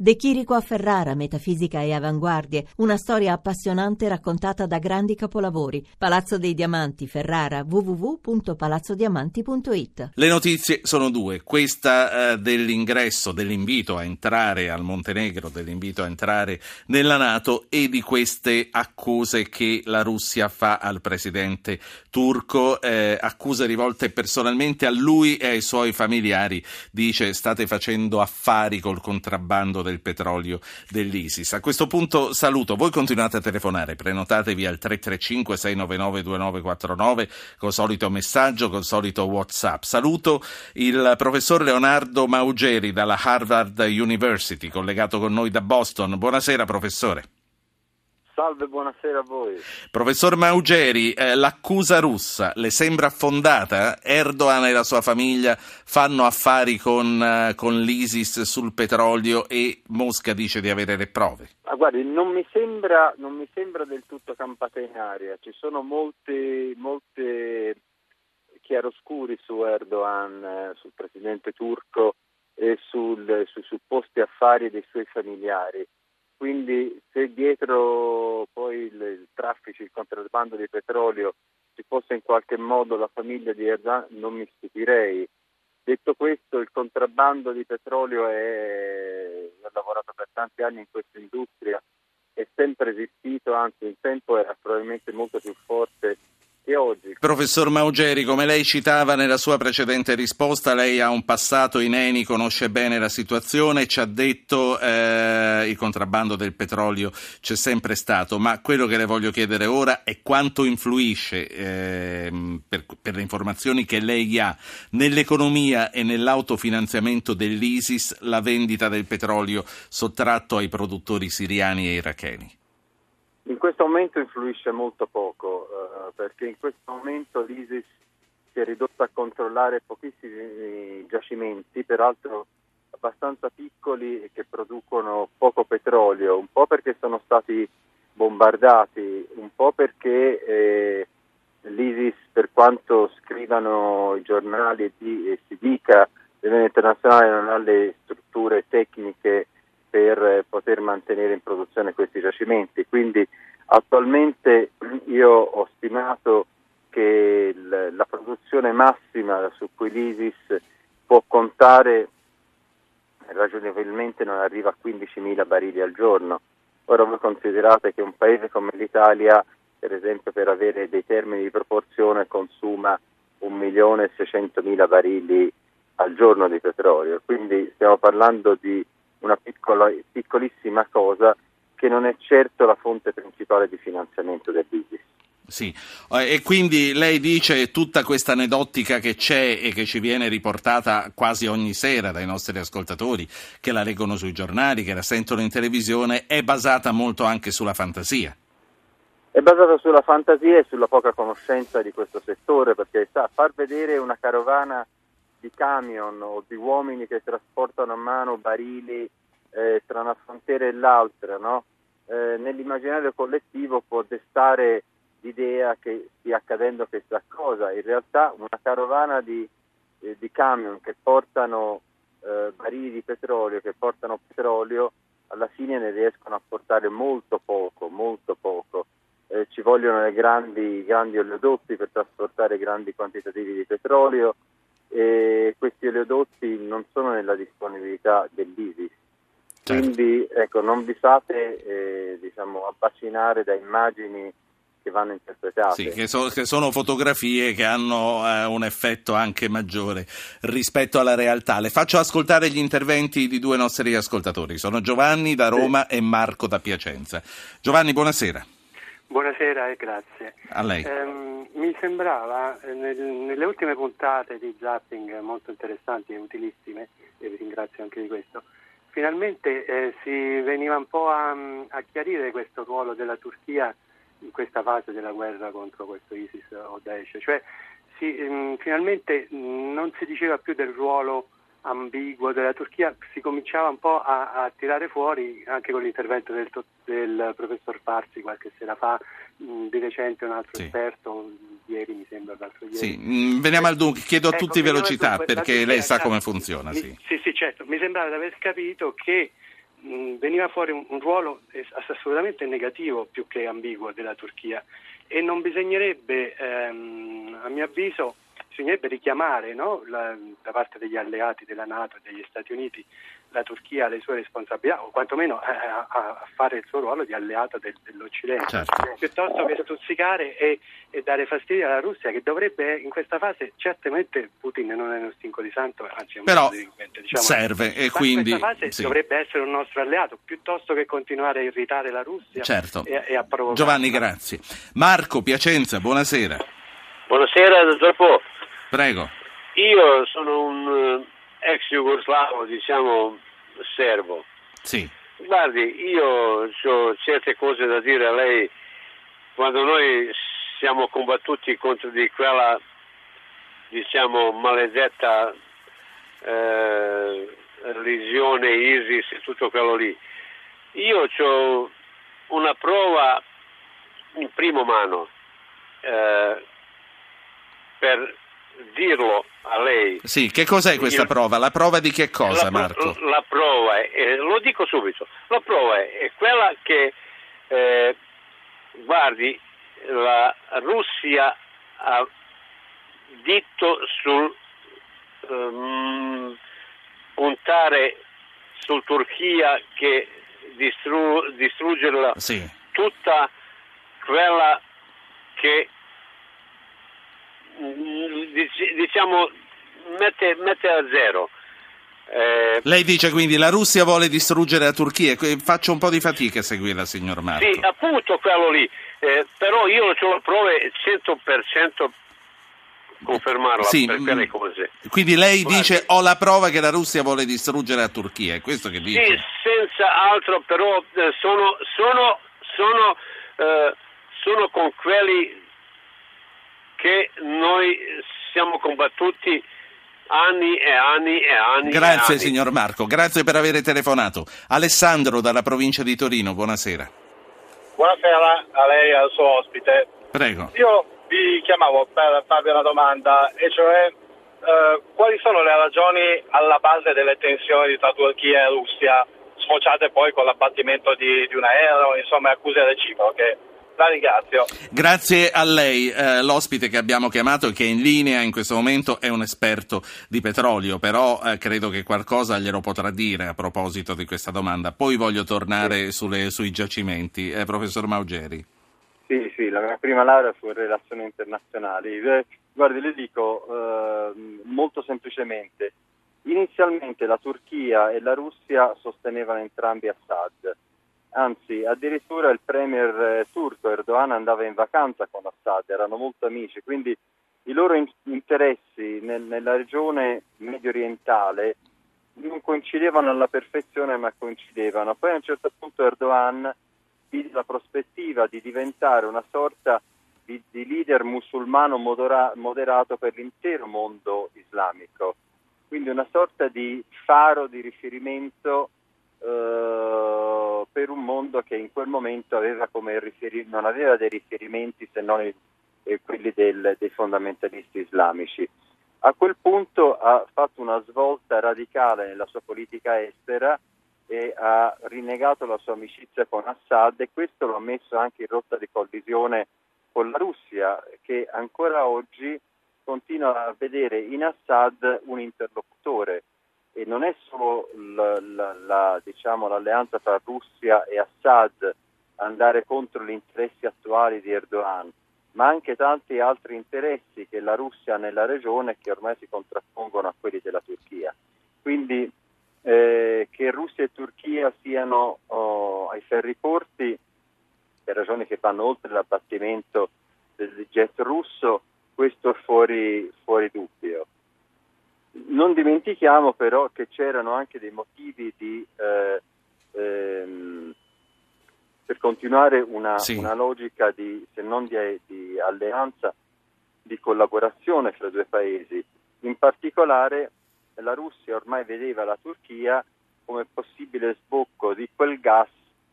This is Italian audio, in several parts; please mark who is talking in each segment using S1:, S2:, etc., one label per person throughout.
S1: De Chirico a Ferrara, metafisica e avanguardie, una storia appassionante raccontata da grandi capolavori. Palazzo dei Diamanti, Ferrara, www.palazzodiamanti.it.
S2: Le notizie sono due, questa eh, dell'ingresso, dell'invito a entrare al Montenegro, dell'invito a entrare nella Nato e di queste accuse che la Russia fa al presidente turco, eh, accuse rivolte personalmente a lui e ai suoi familiari. Dice state facendo affari col contrabbando del petrolio dell'ISIS. A questo punto saluto, voi continuate a telefonare, prenotatevi al 335 699 2949 col solito messaggio, col solito Whatsapp. Saluto il professor Leonardo Maugeri dalla Harvard University, collegato con noi da Boston. Buonasera professore.
S3: Salve, buonasera a voi.
S2: Professor Maugeri, eh, l'accusa russa le sembra fondata? Erdogan e la sua famiglia fanno affari con, eh, con l'ISIS sul petrolio e Mosca dice di avere le prove?
S3: Ah, guardi, non mi, sembra, non mi sembra del tutto campata in aria. Ci sono molte, molte chiaroscuri su Erdogan, eh, sul presidente turco e sul, sui supposti affari dei suoi familiari quindi se dietro poi il, il traffico, il contrabbando di petrolio ci fosse in qualche modo la famiglia di Erdogan non mi stupirei. Detto questo, il contrabbando di petrolio è, ho lavorato per tanti anni in questa industria, è sempre esistito, anzi un tempo era probabilmente molto più forte che oggi.
S2: Professor Maugeri, come lei citava nella sua precedente risposta, lei ha un passato in Eni, conosce bene la situazione, ci ha detto eh, il contrabbando del petrolio c'è sempre stato, ma quello che le voglio chiedere ora è quanto influisce, eh, per, per le informazioni che lei ha, nell'economia e nell'autofinanziamento dell'ISIS la vendita del petrolio sottratto ai produttori siriani e iracheni.
S3: In questo momento influisce molto poco, eh, perché in questo momento l'ISIS si è ridotta a controllare pochissimi giacimenti, peraltro abbastanza piccoli e che producono poco petrolio, un po' perché sono stati bombardati, un po' perché eh, l'ISIS, per quanto scrivano i giornali e, di, e si dica a internazionale, non ha le strutture tecniche per poter mantenere in produzione questi giacimenti. Quindi attualmente io ho stimato che la produzione massima su cui l'ISIS può contare ragionevolmente non arriva a 15.000 barili al giorno. Ora voi considerate che un paese come l'Italia, per esempio per avere dei termini di proporzione, consuma 1.600.000 barili al giorno di petrolio, quindi stiamo parlando di una piccola, piccolissima cosa che non è certo la fonte principale di finanziamento dell'ISIS.
S2: Sì, eh, e quindi lei dice tutta questa aneddotica che c'è e che ci viene riportata quasi ogni sera dai nostri ascoltatori, che la leggono sui giornali, che la sentono in televisione, è basata molto anche sulla fantasia.
S3: È basata sulla fantasia e sulla poca conoscenza di questo settore, perché sa, far vedere una carovana di camion o di uomini che trasportano a mano barili eh, tra una frontiera e l'altra, no? eh, nell'immaginario collettivo può destare l'idea che stia accadendo questa cosa. In realtà una carovana di, eh, di camion che portano eh, barili di petrolio, che portano petrolio, alla fine ne riescono a portare molto poco, molto poco. Eh, ci vogliono grandi, grandi oleodotti per trasportare grandi quantitativi di petrolio e questi oleodotti non sono nella disponibilità dell'ISIS. Certo. Quindi ecco, non vi fate eh, diciamo, abbacinare da immagini che vanno interpretate.
S2: Sì, che, so, che sono fotografie che hanno eh, un effetto anche maggiore rispetto alla realtà. Le faccio ascoltare gli interventi di due nostri ascoltatori. Sono Giovanni da Roma sì. e Marco da Piacenza. Giovanni, buonasera.
S4: Buonasera e grazie.
S2: A lei.
S4: Eh, mi sembrava eh, nel, nelle ultime puntate di Zapping molto interessanti e utilissime, e vi ringrazio anche di questo, finalmente eh, si veniva un po' a, a, chiarire questo ruolo della Turchia in questa fase della guerra contro questo ISIS o Daesh, cioè si, mm, finalmente mh, non si diceva più del ruolo ambiguo della Turchia, si cominciava un po' a, a tirare fuori anche con l'intervento del, del professor Farsi qualche sera fa, mh, di recente un altro sì. esperto, ieri mi sembra l'altro ieri.
S2: Sì. veniamo al dunque, chiedo a ecco, tutti velocità perché lei sa come funziona.
S4: Mi,
S2: sì.
S4: sì, sì, certo, mi sembrava di aver capito che mh, veniva fuori un, un, ruolo assolutamente negativo più che ambiguo della Turchia e non bisognerebbe, ehm, a mio avviso, bisognerebbe richiamare no, la, da parte degli alleati della Nato e degli Stati Uniti la Turchia alle sue responsabilità o quantomeno a, a, a fare il suo ruolo di alleato del, dell'Occidente, certo. piuttosto che stuzzicare e, e, dare fastidio alla Russia che dovrebbe in questa fase, certamente Putin non è uno stinco di santo, anzi è un
S2: Però delinquente, diciamo, serve e quindi...
S4: In questa fase sì. dovrebbe essere un nostro alleato, piuttosto che continuare a irritare la Russia
S2: certo.
S4: e, e a provocare.
S2: Giovanni, grazie. Marco Piacenza, buonasera.
S5: Buonasera, dottor Po.
S2: Prego.
S5: Io sono un eh, ex jugoslavo, diciamo, servo.
S2: Sì.
S5: Guardi, io ho certe cose da dire a lei quando noi siamo combattuti contro di quella, diciamo, maledetta eh, religione ISIS e tutto quello lì. Io ho una prova in primo mano eh, per dirlo a lei.
S2: Sì, che cos'è questa Io, prova? La prova di che cosa,
S5: la,
S2: Marco?
S5: La prova, è, eh, lo dico subito, la prova è, è quella che, eh, guardi, la Russia ha detto sul um, puntare sul Turchia che distru- distruggerla
S2: sì.
S5: tutta quella che diciamo mette, mette a zero.
S2: Eh, Lei dice quindi la Russia vuole distruggere la Turchia, faccio un po' di fatica a seguirla signor Marco.
S5: Sì, appunto quello lì, eh, però io non ho prove 100% confermarla sì, mm.
S2: Quindi lei Guardi. dice ho la prova che la Russia vuole distruggere la Turchia, è questo che dice?
S5: Sì, senza altro, però eh, sono, sono, sono, eh, sono con quelli che noi siamo combattuti anni e anni e anni.
S2: Grazie
S5: e anni.
S2: signor Marco, grazie per aver telefonato. Alessandro dalla provincia di Torino, buonasera.
S6: Buonasera a lei e al suo ospite.
S2: Prego.
S6: Io vi chiamavo per farvi una domanda, e cioè eh, quali sono le ragioni alla base delle tensioni tra Turchia e Russia, sfociate poi con l'abbattimento di, di un aereo, insomma accuse reciproche? La ringrazio.
S2: Grazie a lei. Eh, l'ospite che abbiamo chiamato e che è in linea in questo momento è un esperto di petrolio, però eh, credo che qualcosa glielo potrà dire a proposito di questa domanda. Poi voglio tornare sì. sulle, sui giacimenti. Eh, professor Maugeri.
S3: Sì, sì, la mia prima laurea su relazioni internazionali. Eh, guardi, le dico eh, molto semplicemente. Inizialmente la Turchia e la Russia sostenevano entrambi Assad anzi addirittura il premier eh, turco Erdogan andava in vacanza con Assad, erano molto amici, quindi i loro interessi nel, nella regione medio orientale non coincidevano alla perfezione ma coincidevano. Poi a un certo punto Erdogan vide la prospettiva di diventare una sorta di, di leader musulmano modera, moderato per l'intero mondo islamico, quindi una sorta di faro di riferimento eh, per un mondo che in quel momento aveva riferi- non aveva dei riferimenti se non eh, quelli del, dei fondamentalisti islamici. A quel punto ha fatto una svolta radicale nella sua politica estera e ha rinnegato la sua amicizia con Assad e questo lo ha messo anche in rotta di collisione con la Russia che ancora oggi continua a vedere in Assad un interlocutore e non è solo la, la, la, diciamo, l'alleanza tra Russia e Assad andare contro gli interessi attuali di Erdogan, ma anche tanti altri interessi che la Russia ha nella regione che ormai si contrappongono a quelli della Turchia. Quindi eh, che Russia e Turchia siano oh, ai ferri corti per ragioni che vanno oltre l'abbattimento del jet russo, questo è fuori, fuori dubbio. Non dimentichiamo però che c'erano anche dei motivi di, eh, ehm, per continuare una, sì. una, logica di, se non di, di alleanza, di collaborazione fra i due paesi. In particolare la Russia ormai vedeva la Turchia come possibile sbocco di quel gas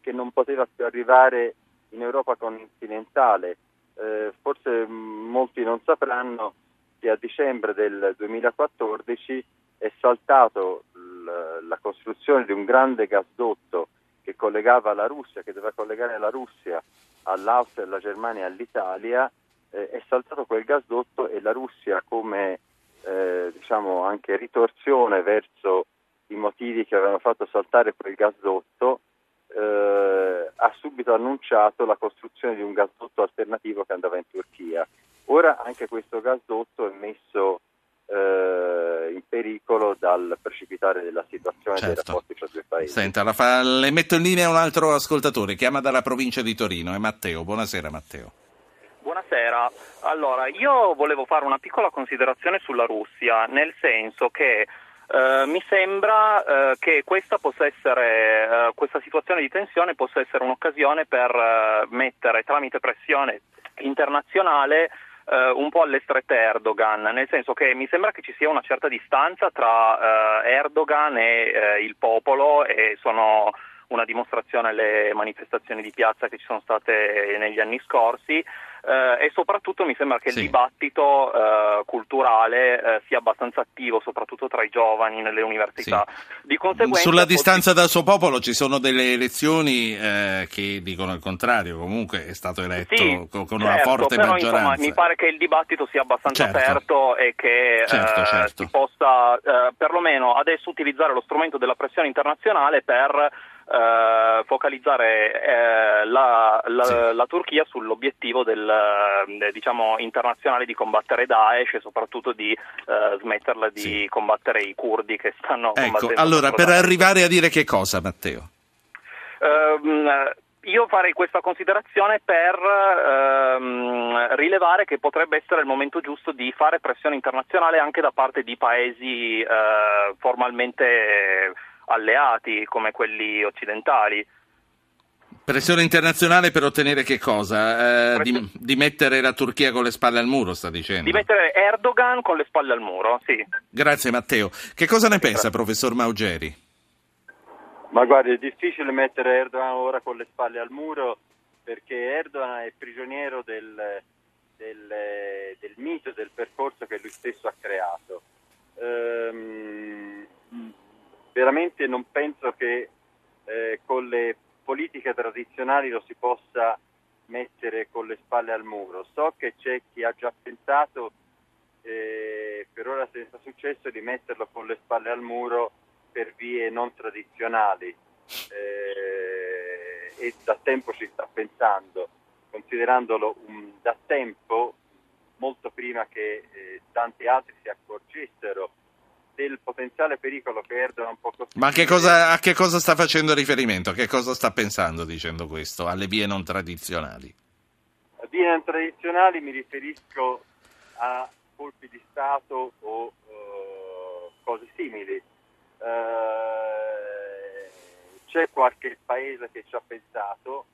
S3: che non poteva più arrivare in Europa continentale. Eh, forse molti non sapranno che a dicembre del 2014 è saltato la costruzione di un grande gasdotto che collegava la Russia, che doveva collegare la Russia all'Austria, alla Germania e all'Italia, eh, è saltato quel gasdotto e la Russia come eh, diciamo anche ritorsione verso i motivi che avevano fatto saltare quel gasdotto eh, ha subito annunciato la costruzione di un gasdotto alternativo che andava in Turchia. Ora anche questo gasdotto è messo eh, in pericolo dal precipitare della situazione certo. dei rapporti tra i due paesi.
S2: Senta, fa... le metto in linea un altro ascoltatore, chiama dalla provincia di Torino, è Matteo. Buonasera Matteo.
S7: Buonasera, allora io volevo fare una piccola considerazione sulla Russia, nel senso che eh, mi sembra eh, che questa, essere, eh, questa, situazione di tensione possa essere un'occasione per mettere tramite pressione internazionale eh, un po' alle strette Erdogan, nel senso che mi sembra che ci sia una certa distanza tra Erdogan e il popolo e sono una dimostrazione le manifestazioni di piazza che ci sono state negli anni scorsi eh, e soprattutto mi sembra che sì. il dibattito eh, culturale eh, sia abbastanza attivo, soprattutto tra i giovani nelle università.
S2: Sì. Sulla distanza dal suo popolo ci sono delle elezioni eh, che dicono il contrario, comunque è stato eletto
S7: sì,
S2: con,
S7: certo,
S2: una forte
S7: però,
S2: maggioranza.
S7: Insomma, mi pare che il dibattito sia abbastanza
S2: certo.
S7: aperto e che
S2: certo,
S7: eh,
S2: certo.
S7: si possa eh, perlomeno adesso utilizzare lo strumento della pressione internazionale per eh, focalizzare eh, la, la, sì. la, Turchia sull'obiettivo del, eh, diciamo, internazionale di combattere Daesh e soprattutto di eh, smetterla di sì. combattere i curdi che stanno
S2: ecco,
S7: combattendo.
S2: Allora, per
S7: Daesh.
S2: arrivare a dire che cosa, Matteo?
S7: Um, io farei questa considerazione per ehm, rilevare che potrebbe essere il momento giusto di fare pressione internazionale anche da parte di paesi eh, formalmente alleati come quelli occidentali.
S2: Pressione internazionale per ottenere che cosa? Eh, di, di, mettere la Turchia con le spalle al muro, sta dicendo?
S7: Di mettere Erdogan con le spalle al muro, sì.
S2: Grazie Matteo. Che cosa ne pensa, professor Maugeri?
S3: Ma guardi, è difficile mettere Erdogan ora con le spalle al muro perché Erdogan è prigioniero del, del, del mito, del percorso che lui stesso ha creato. Ehm, veramente non penso che eh, con le politiche tradizionali lo si possa mettere con le spalle al muro. So che c'è chi ha già pensato, eh, per ora senza successo, di metterlo con le spalle al muro per vie non tradizionali eh, e da tempo ci sta pensando, considerandolo un, da tempo, molto prima che eh, tanti altri si accorgessero del potenziale pericolo che Erdogan può costituire.
S2: Ma che cosa, a che cosa sta facendo riferimento? A che cosa sta pensando dicendo questo? Alle vie non tradizionali?
S3: A vie non tradizionali mi riferisco a colpi di Stato o uh, cose simili. Uh, c'è qualche paese che ci ha pensato,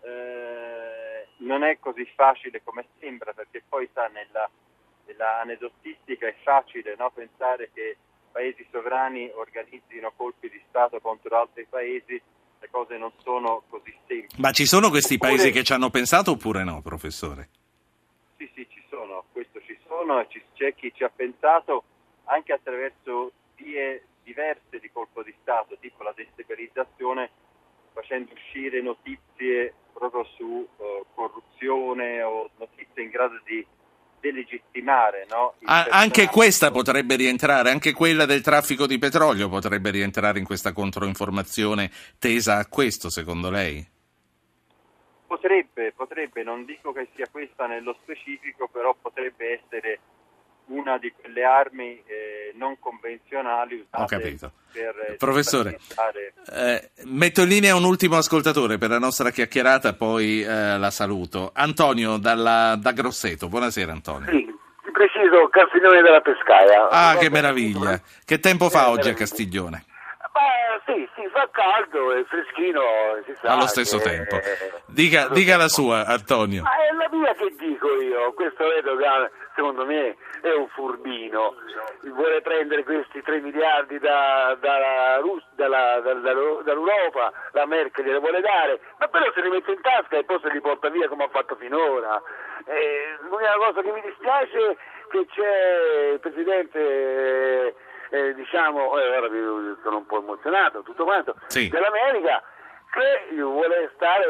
S3: uh, non è così facile come sembra perché poi sta nella della aneddotistica è facile no? pensare che paesi sovrani organizzino colpi di Stato contro altri paesi, le cose non sono così semplici.
S2: Ma ci sono questi oppure... paesi che ci hanno pensato oppure no, professore?
S3: Sì, sì, ci sono, questo ci sono c'è chi ci ha pensato anche attraverso vie diverse di colpo di Stato, tipo la destabilizzazione, facendo uscire notizie proprio su uh, corruzione o notizie in grado di delegittimare. No,
S2: ah, anche questa potrebbe rientrare, anche quella del traffico di petrolio potrebbe rientrare in questa controinformazione tesa a questo, secondo lei?
S3: Potrebbe, potrebbe, non dico che sia questa nello specifico, però potrebbe essere una di quelle armi eh, non convenzionali usate
S2: Ho capito.
S3: per eh,
S2: Professore, eh, metto in linea un ultimo ascoltatore per la nostra chiacchierata, poi eh, la saluto. Antonio dalla, da Grosseto, buonasera Antonio.
S8: Sì, di preciso Castiglione della Pescaia.
S2: Ah, che meraviglia. Che tempo fa oggi a Castiglione?
S8: Beh, sì, sì, fa caldo e freschino, si sa.
S2: Allo stesso
S8: che...
S2: tempo. Dica, dica la sua, Antonio.
S8: Ma è la mia che dico io, questo Erdogan secondo me è un furbino, vuole prendere questi 3 miliardi da, da dalla, da, dall'Europa, la Merkel gliele vuole dare, ma però se li mette in tasca e poi se li porta via come ha fatto finora. Eh, l'unica cosa che mi dispiace è che c'è il Presidente eh, diciamo, eh, ora sono un po' emozionato, tutto quanto,
S2: Sì.
S8: dell'America che vuole stare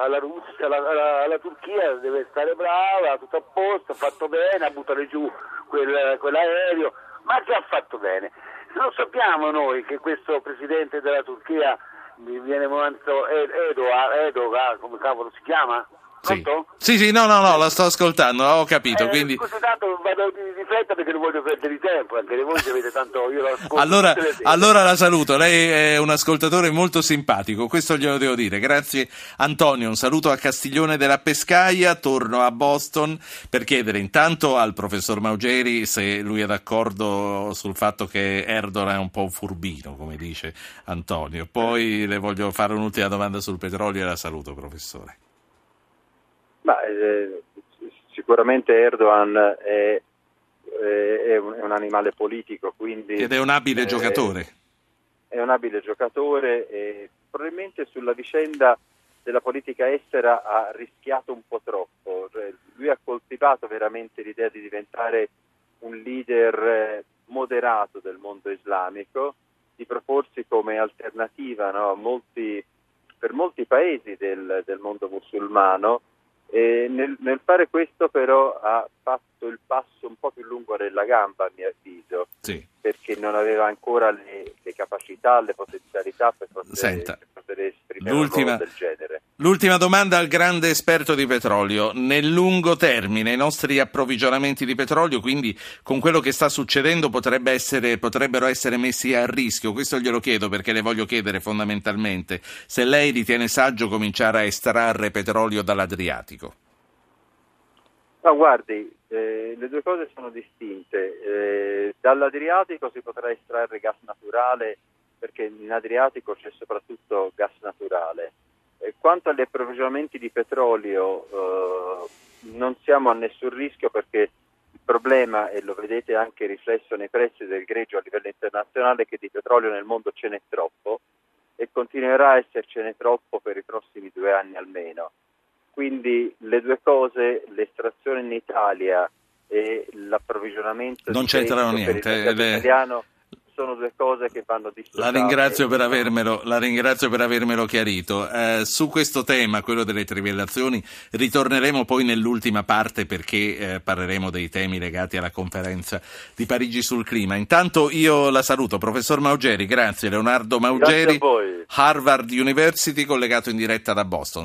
S8: alla, Russia, alla, alla- alla Turchia, deve stare brava, tutto a posto, ha fatto bene a buttare giù quel- quell'aereo, ma già ha fatto bene. Lo sappiamo noi che questo presidente della Turchia mi viene molto Edoa, Edoga, come cavolo si chiama?
S2: Sì. Sì, sì, no, no, no, la sto ascoltando, ho capito.
S8: Eh,
S2: quindi...
S8: Tanto vado di, fretta perché non voglio perdere tempo, anche voi se avete tanto io
S2: Allora,
S8: le
S2: allora la saluto, lei è un ascoltatore molto simpatico, questo glielo devo dire. Grazie Antonio, un saluto a Castiglione della Pescaia, torno a Boston per chiedere intanto al professor Maugeri se lui è d'accordo sul fatto che Erdogan è un po' un furbino, come dice Antonio. Poi le voglio fare un'ultima domanda sul petrolio e la saluto, professore.
S3: Ma, eh, sicuramente Erdogan è, è- è un, è un animale politico, quindi...
S2: Ed è un abile
S3: eh,
S2: giocatore.
S3: È un abile giocatore e probabilmente sulla vicenda della politica estera ha rischiato un po' troppo. Cioè, lui ha coltivato veramente l'idea di diventare un leader eh, moderato del mondo islamico, di proporsi come alternativa no, a molti- per molti paesi del, del mondo musulmano. Nel, nel fare questo però ha fatto il passo un po' più lungo della gamba a mio avviso
S2: Sì.
S3: perché non aveva ancora le, le capacità, le potenzialità per poter,
S2: Senta,
S3: per poter esprimere
S2: l'ultima-
S3: del genere.
S2: L'ultima domanda al grande esperto di petrolio. Nel lungo termine i nostri approvvigionamenti di petrolio, quindi con quello che sta succedendo, potrebbe essere- potrebbero essere messi a rischio? Questo glielo chiedo perché le voglio chiedere fondamentalmente se lei ritiene saggio cominciare a estrarre petrolio dall'Adriatico.
S3: Ma guardi, eh, le due cose sono distinte. Eh, dall'Adriatico si potrà estrarre gas naturale perché in Adriatico c'è soprattutto gas naturale. Eh, quanto agli approvvigionamenti di petrolio, eh, non siamo a nessun rischio perché il problema, e lo vedete anche riflesso nei prezzi del greggio a livello internazionale, è che di petrolio nel mondo ce n'è troppo e continuerà a essercene troppo per i prossimi due anni almeno. Quindi le due cose, l'estrazione in Italia e l'approvvigionamento
S2: Non c'entrano niente, le-
S3: italiano sono due cose che vanno
S2: La
S3: dissociate.
S2: ringrazio per avermelo, la ringrazio per avermelo chiarito. Eh, su questo tema, quello delle trivellazioni, ritorneremo poi nell'ultima parte perché eh, parleremo dei temi legati alla conferenza di Parigi sul clima. Intanto io la saluto, professor Maugeri, grazie. Leonardo
S3: Grazie
S2: Maugeri,
S3: voi.
S2: Harvard University, collegato in diretta da Boston.